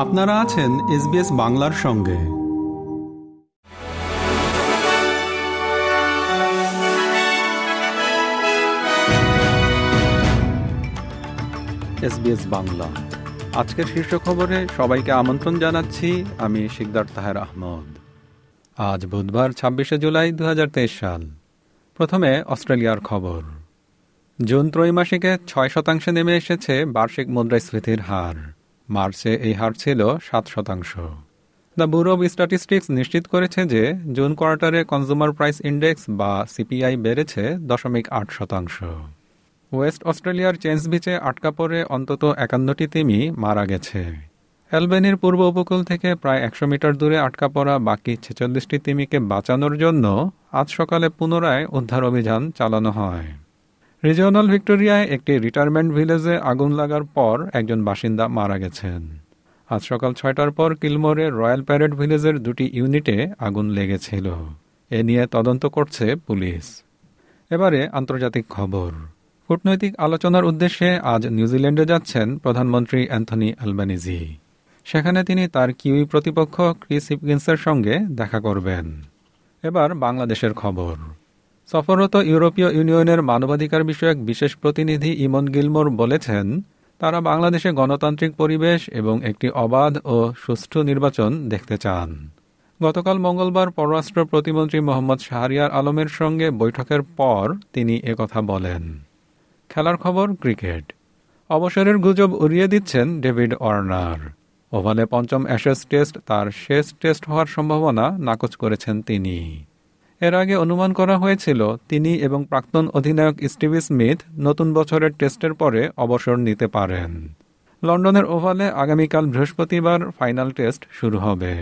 আপনারা আছেন এসবিএস বাংলার সঙ্গে। এসবিএস বাংলা। আজকের শীর্ষ খবরে সবাইকে আমন্ত্রণ জানাচ্ছি, আমি শিকদার তাহের আহমদ। আজ বুধবার, ছাব্বিশে জুলাই দু হাজার তেইশ সাল। প্রথমে অস্ট্রেলিয়ার খবর। জুন ত্রৈমাসিকে ছয় শতাংশে নেমে এসেছে বার্ষিক মুদ্রাস্ফীতির হার। মার্চে এই হার ছিল সাত শতাংশ। দ্য ব্যুরো অব স্ট্যাটিস্টিক্স নিশ্চিত করেছে যে জুন কোয়ার্টারে কনজিউমার প্রাইস ইন্ডেক্স বা সিপিআই বেড়েছে দশমিক আট শতাংশ। ওয়েস্ট অস্ট্রেলিয়ার চেঞ্জ বিচে আটকা পড়ে অন্তত একান্নটি তিমি মারা গেছে। অ্যালবেনির পূর্ব উপকূল থেকে প্রায় একশো মিটার দূরে আটকা পড়া বাকি ছেচল্লিশটি তিমিকে বাঁচানোর জন্য আজ সকালে পুনরায় উদ্ধার অভিযান চালানো হয়। রিজিওনাল ভিক্টোরিয়ায় একটি রিটায়ারমেন্ট ভিলেজে আগুন লাগার পর একজন বাসিন্দা মারা গেছেন। আজ সকাল ছয়টার পর কিলমোরে রয়্যাল প্যারেড ভিলেজের দুটি ইউনিটে আগুন লেগেছিল। এ নিয়ে তদন্ত করছে পুলিশ। এবারে আন্তর্জাতিক খবর। কূটনৈতিক আলোচনার উদ্দেশ্যে আজ নিউজিল্যান্ডে যাচ্ছেন প্রধানমন্ত্রী অ্যান্থনি অ্যালবানিজি সেখানে তিনি তার কিউই প্রতিপক্ষ ক্রিস হিপকিন্সের সঙ্গে দেখা করবেন। এবার বাংলাদেশের খবর। সফররত ইউরোপীয় ইউনিয়নের মানবাধিকার বিষয়ক বিশেষ প্রতিনিধি ইমন গিলমোর বলেছেন, তারা বাংলাদেশে গণতান্ত্রিক পরিবেশ এবং একটি অবাধ ও সুষ্ঠু নির্বাচন দেখতে চান। গতকাল মঙ্গলবার পররাষ্ট্র প্রতিমন্ত্রী মোহাম্মদ শাহরিয়ার আলমের সঙ্গে বৈঠকের পর তিনি একথা বলেন। খেলার খবর, ক্রিকেট। অবসরের গুজব উড়িয়ে দিচ্ছেন ডেভিড অর্নার ওভালে পঞ্চম অ্যাশেস টেস্ট তার শেষ টেস্ট হওয়ার সম্ভাবনা নাকচ করেছেন তিনি। এর আগে অনুমান করা হয়েছিল, তিনি এবং প্রাক্তন অধিনায়ক স্টিভি স্মিথ নতুন বছরের টেস্টের পরে অবসর নিতে পারেন। লন্ডনের ওভালে আগামীকাল বৃহস্পতিবার ফাইনাল টেস্ট শুরু হবে।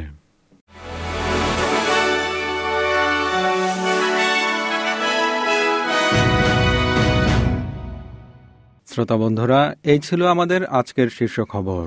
শ্রোতা বন্ধুরা, এই ছিল আমাদের আজকের শীর্ষ খবর।